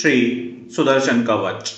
श्री सुदर्शन कवच।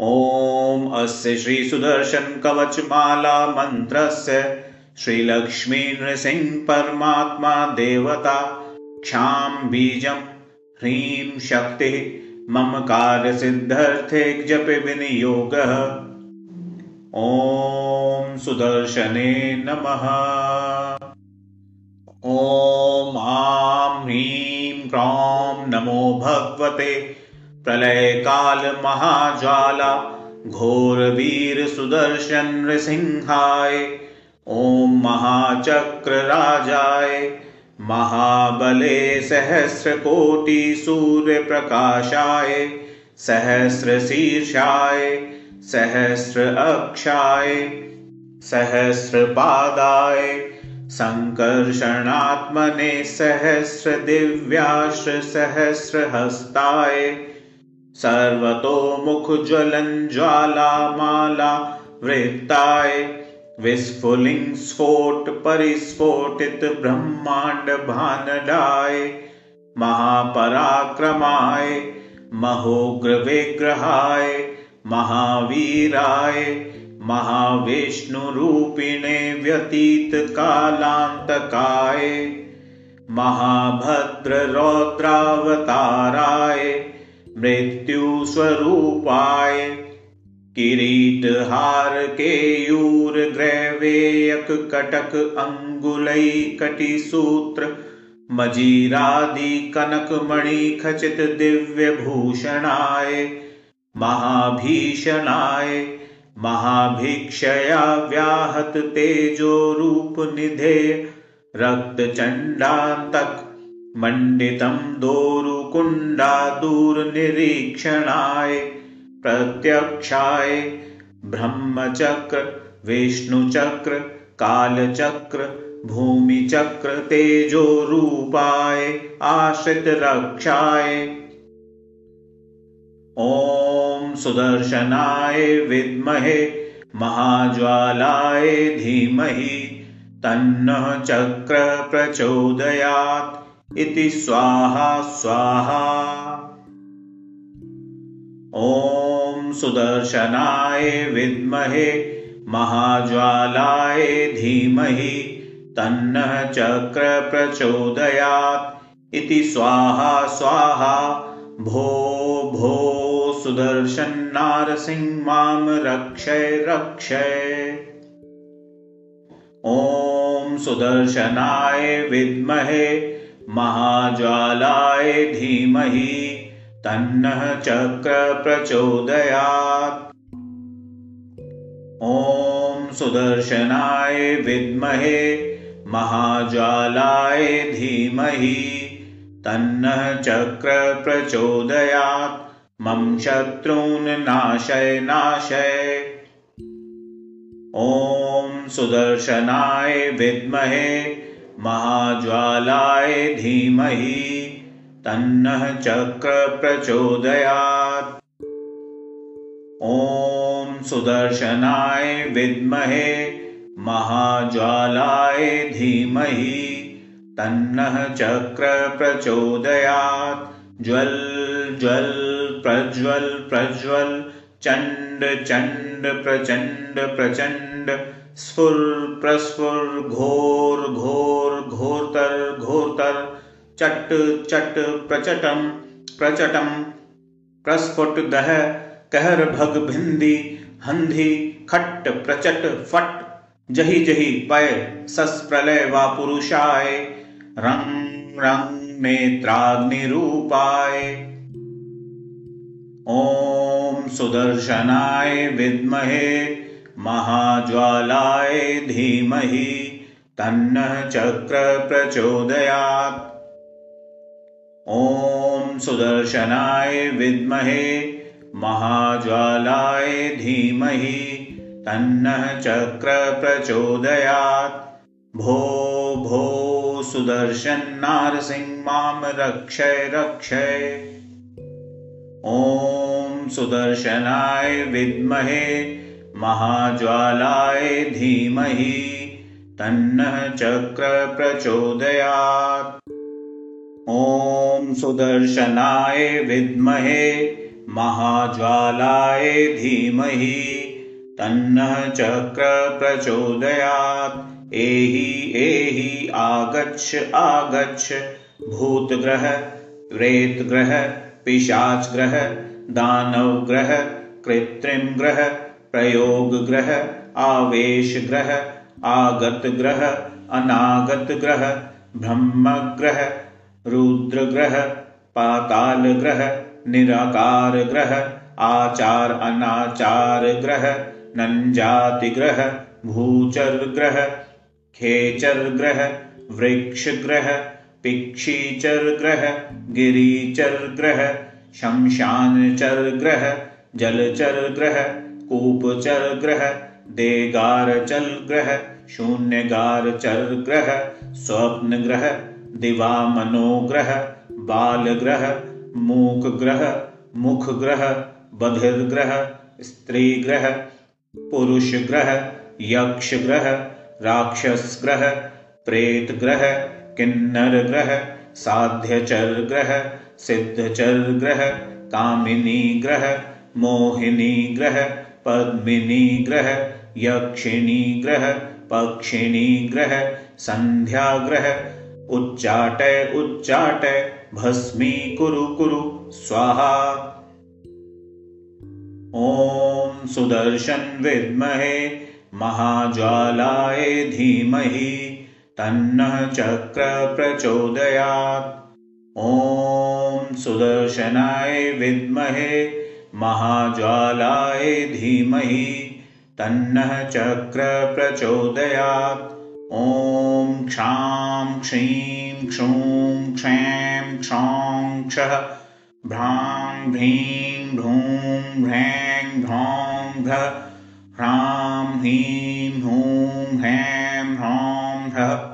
ॐ अस्य श्री सुदर्शन कवच माला मन्त्रस्य श्रीलक्ष्मी नृसिंह परमात्मा देवता क्षां बीजं ह्रीं शक्तिः मम कार्यसिद्धर्थे जपे विनियोगः। ॐ सुदर्शने नमः। ॐ आं क्रां नमो भगवते। प्रलयकालमहाज्वाला घोरवीरसुदर्शन नृसिंहाय ॐ महाचक्रराजाय महाबले सहस्रकोटिसूर्यप्रकाशाय सहस्रशीर्षाय सहस्र अक्षाय सहस्रपादाय सङ्कर्षणात्मने सहस्रदिव्याश्र सहस्रहस्ताय सर्वतोमुखज्वलञ्ज्वालामाला वृत्ताय। विस्फुलिङ्ग स्फोट परिस्फोटित ब्रह्माण्ड भानडाय महापराक्रमाय महोग्रविग्रहाय महावीराय। महाविष्णुरूपिणे व्यतीतकालान्तकाय महाभद्ररौद्रावताराय मृत्युस्वरूपाय किरीटहार केयूरग्रैवेयक कटक अङ्गुलैकटिसूत्र मजीरादि कनकमणि खचित दिव्यभूषणाय महाभीषणाय महाभिक्षया व्याहत तेजो रूप निधे रक्तचण्डान्तक मण्डितं दोरुकुण्डादूरनिरीक्षणाय प्रत्यक्षाय ब्रह्मचक्र, विष्णुचक्र, कालचक्र, भूमिचक्र, तेजोरूपाय आश्रितरक्षाय ॐ सुदर्शनाय विद्महे महाज्वालाय धीमहि तन्नः चक्र प्रचोदयात् इति स्वाहा स्वाहा। ॐ सुदर्शनाय विद्महे महाज्वालाय धीमहि तन्नः चक्र प्रचोदयात् इति स्वाहा स्वाहा। भो भो सुदर्शन नारसिंह माँ रक्षय रक्षय ॐ सुदर्शनाय विद्महे, महाज्वालाय धीमहि, तन्नः चक्र प्रचोदयात् ॐ सुदर्शनाय विद्महे, महाज्वालाय धीमहि, तन्नः चक्र प्रचोदयात् मम शत्रून् नाशय नाशय। ॐ सुदर्शनाय विद्महे महाज्वालाय धीमहि तन्नः चक्र प्रचोदयात्। ॐ सुदर्शनाय विद्महे महाज्वालाय धीमहि तन्नः चक्र प्रचोदयात् ज्वल ज्वल, प्रज्वल प्रज्वल, चंड चंड, प्रचंड प्रचंड, स्फुर, प्रस्फुर, घोर घोर, घोरतर घोरतर, चट चट, प्रचटम प्रचटम, प्रस्फुट, दह, कहर, भग, भिंदी, हंधी खट्ट प्रचट, फट, जही जही, पय, सस, प्रलय, वा, पुरुषाय, रंग रंग नेत्राग्निरूपाय ॐ सुदर्शनाय विद्महे महाज्वालाय धीमहि तन्नः चक्र प्रचोदयात् ॐ सुदर्शनाय विद्महे महाज्वालाय धीमहि तन्नः चक्र प्रचोदयात् भो भो सुदर्शन नारसिंह मां रक्षय रक्षय ॐ सुदर्शनाय विद्महे महाज्वालाय धीमहि तन्नः चक्र प्रचोदयात्। ॐ सुदर्शनाय विद्महे महाज्वालाय धीमहि तन्नः चक्र प्रचोदयात् एहि एहि आगच्छ आगच्छ। प्रेतग्रह पिशाचग्रह, दानवग्रह, कृत्रिमग्रह, प्रयोगग्रह, आवेशग्रह, आगतग्रह, अनागतग्रह, ब्रह्मग्रह, रुद्रग्रह, पातालग्रह निराकार ग्रह आचार अनाचार ग्रह नंजाति ग्रह भूचर ग्रह खेचर ग्रह वृक्ष ग्रह पिक्षीचर ग्रह गिरीचर ग्रह शमशान चर ग्रह जलचर ग्रह कूपचर ग्रह देगार चल ग्रह शून्यगार चर ग्रह स्वप्न ग्रह दिवा मनोग्रह बाल ग्रह मूक ग्रह मुख ग्रह बधिर राक्षस ग्रह प्रेत ग्रह किन्नर ग्रह साध्यचर ग्रह सिद्धचर ग्रह कामिनी ग्रह मोहिनी ग्रह पद्मिनी ग्रह यक्षिणी ग्रह पक्षिणी ग्रह संध्या ग्रह उच्चाटय उच्चाटय भस्मी कुरु कुरु, स्वाहा। ॐ सुदर्शन विद्महे महाज्वालाय धीमहि तन्नः चक्र प्रचोदयात् ॐ सुदर्शनाय विद्महे महाज्वालाय धीमहि तन्नः चक्र प्रचोदयात् ॐ क्षां क्षीं क्षूं क्षैं क्षौं क्षः भ्रां भ्रीं भ्रूं भ्रैं भ्रौं भ्र ह्रां ह्रीं हूं ह्रैं ह्रौं ह्र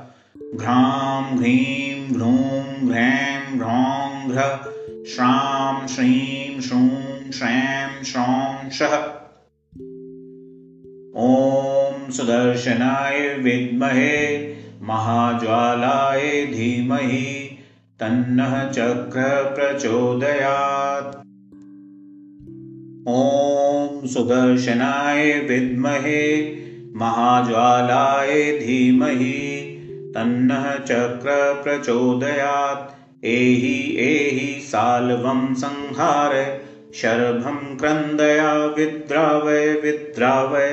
घ्रां घ्रीं भ्रूं भ्रैं भ्रौं भ्र श्रां श्रीं श्रूं श्रैं श्रौं शः। ॐ सुदर्शनाय विद्महे महाज्वालाय धीमहि तन्नः चक्र प्रचोदयात्। ॐ सुदर्शनाय विद्महे महाज्वालाय धीमहि तन्नः चक्र प्रचोदयात्। एहि एहि साल्वं संहार शरभं क्रन्दया विद्रावय विद्रावय।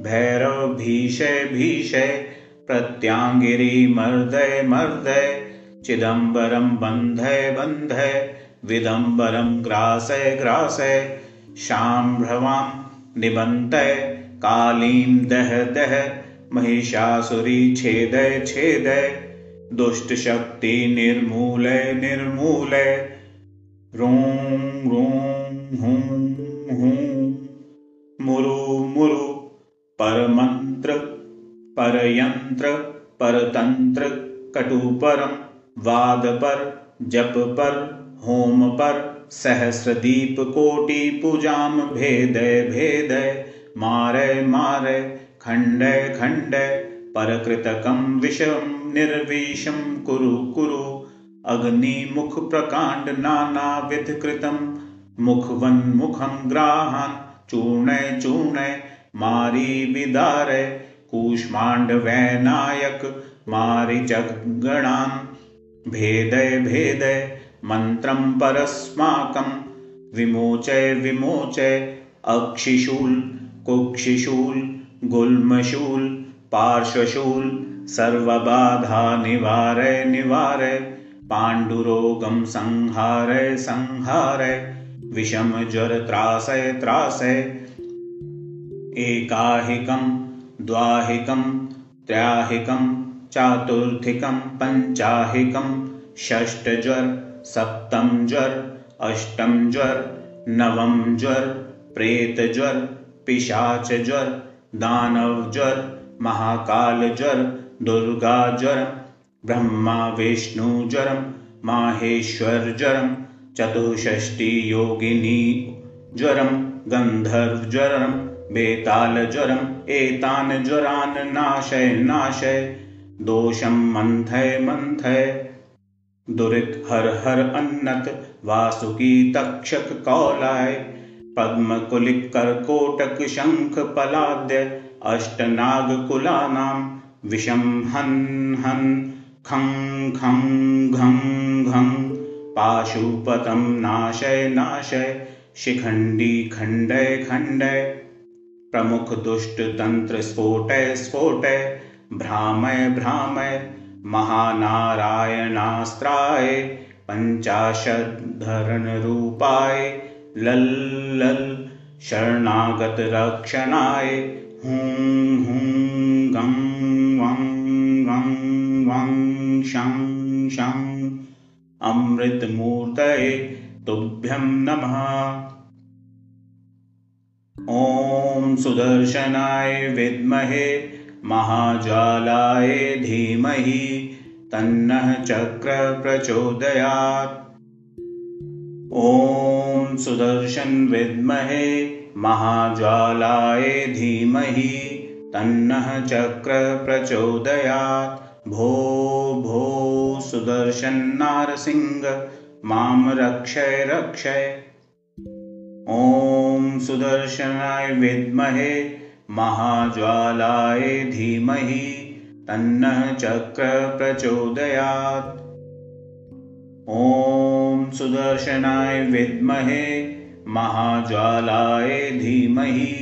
भैरव भीषय प्रत्यांगिरी मर्दय मर्दय चिदम्बरं बन्धय बन्धय विदम्बरं ग्रासय ग्रासय शाम्भ्रवां निबन्तय कालीं दह दह महिषासुरी छेदय छेदय दुष्टशक्ति निर्मूलय निर्मूलय। रूं रूं, हूँ हूँ। मुरु मुरु। परमन्त्र, परयन्त्र, परतन्त्र। कटुपरं वाद पर जप पर होम पर सहस्रदीप कोटि पूजाम भेदय भेदय मारय मारय खण्डय खण्डय परकृतकं विषं निर्विषं कुरु कुरु नानाविध कृतं मुखवन्मुखं ग्राहान् चूर्णय मारी विदारय कूष्माण्ड वैनायक मारिचगणान् भेदय भेदय मन्त्रं परस्माकं विमोचय विमोचय अक्षिशूल कुक्षिशूल गुल्मशूल पार्श्वशूल सर्वबाधा निवारय निवारय पाण्डुरोगं संहारय संहारय विषम ज्वर त्रासय त्रासय एकाहिकं द्वाहिकं त्रयाहिकं चातुर्थिकं पञ्चाहिकं षष्ठज्वर सप्तं ज्वर, अष्टम ज्वर, नवम ज्वर प्रेतज्वर पिशाचज्वर दानवज्वर महाकालज्वर दुर्गाज्वर ब्रह्मा विष्णुज्वरं माहेश्वरज्वरं चतुष्षष्टियोगिनी ज्वरं गन्धर्वज्वरं बेतालज्वरम् एतान् ज्वरान् नाशय नाशय, दोषं मन्थय मन्थय। दुरित हर हर अन्नत वासुकी तक्षक कौलाय। पद्म कुलिक करकोटक शंख पलाद्य अष्टनाग कुलानाम विषम हन हन, खं खं घं घं। पाशुपतं नाशय नाशय, शिखंडी खण्डय खण्डय प्रमुख दुष्ट तंत्र स्फोटय स्फोटय, भ्रामय भ्रामय। महानारायणास्त्राय पञ्चाशद्धरणरूपाय लल् लल् शरणागतरक्षणाय हुं हुं गं वं गं वं शं शं। अमृतमूर्तये तुभ्यं नमः। ॐ सुदर्शनाय विद्महे महाज्वालाय धीमहि तन्नः चक्र प्रचोदयात् ॐ सुदर्शन विद्महे महाज्वालाय धीमहि तन्नः चक्र प्रचोदयात् भो भो सुदर्शन नारसिंह मां रक्षय रक्षय। ॐ सुदर्शनाय विद्महे महाज्वालाय धीमहि तन्नः चक्र प्रचोदयात् ॐ सुदर्शनाय विद्महे महाज्वालाय धीमहि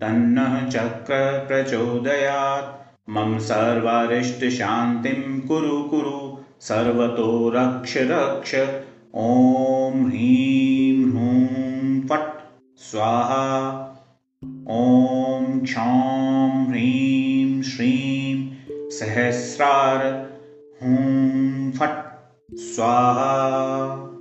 तन्नः चक्र प्रचोदयात् मम सर्वारिष्टशान्तिं कुरु कुरु सर्वतो रक्ष रक्ष। ॐ ह्रीं ह्रूं फट् स्वाहा। ॐ क्षौं ह्रीं श्रीं सहस्रार हुं फट्। स्वाहा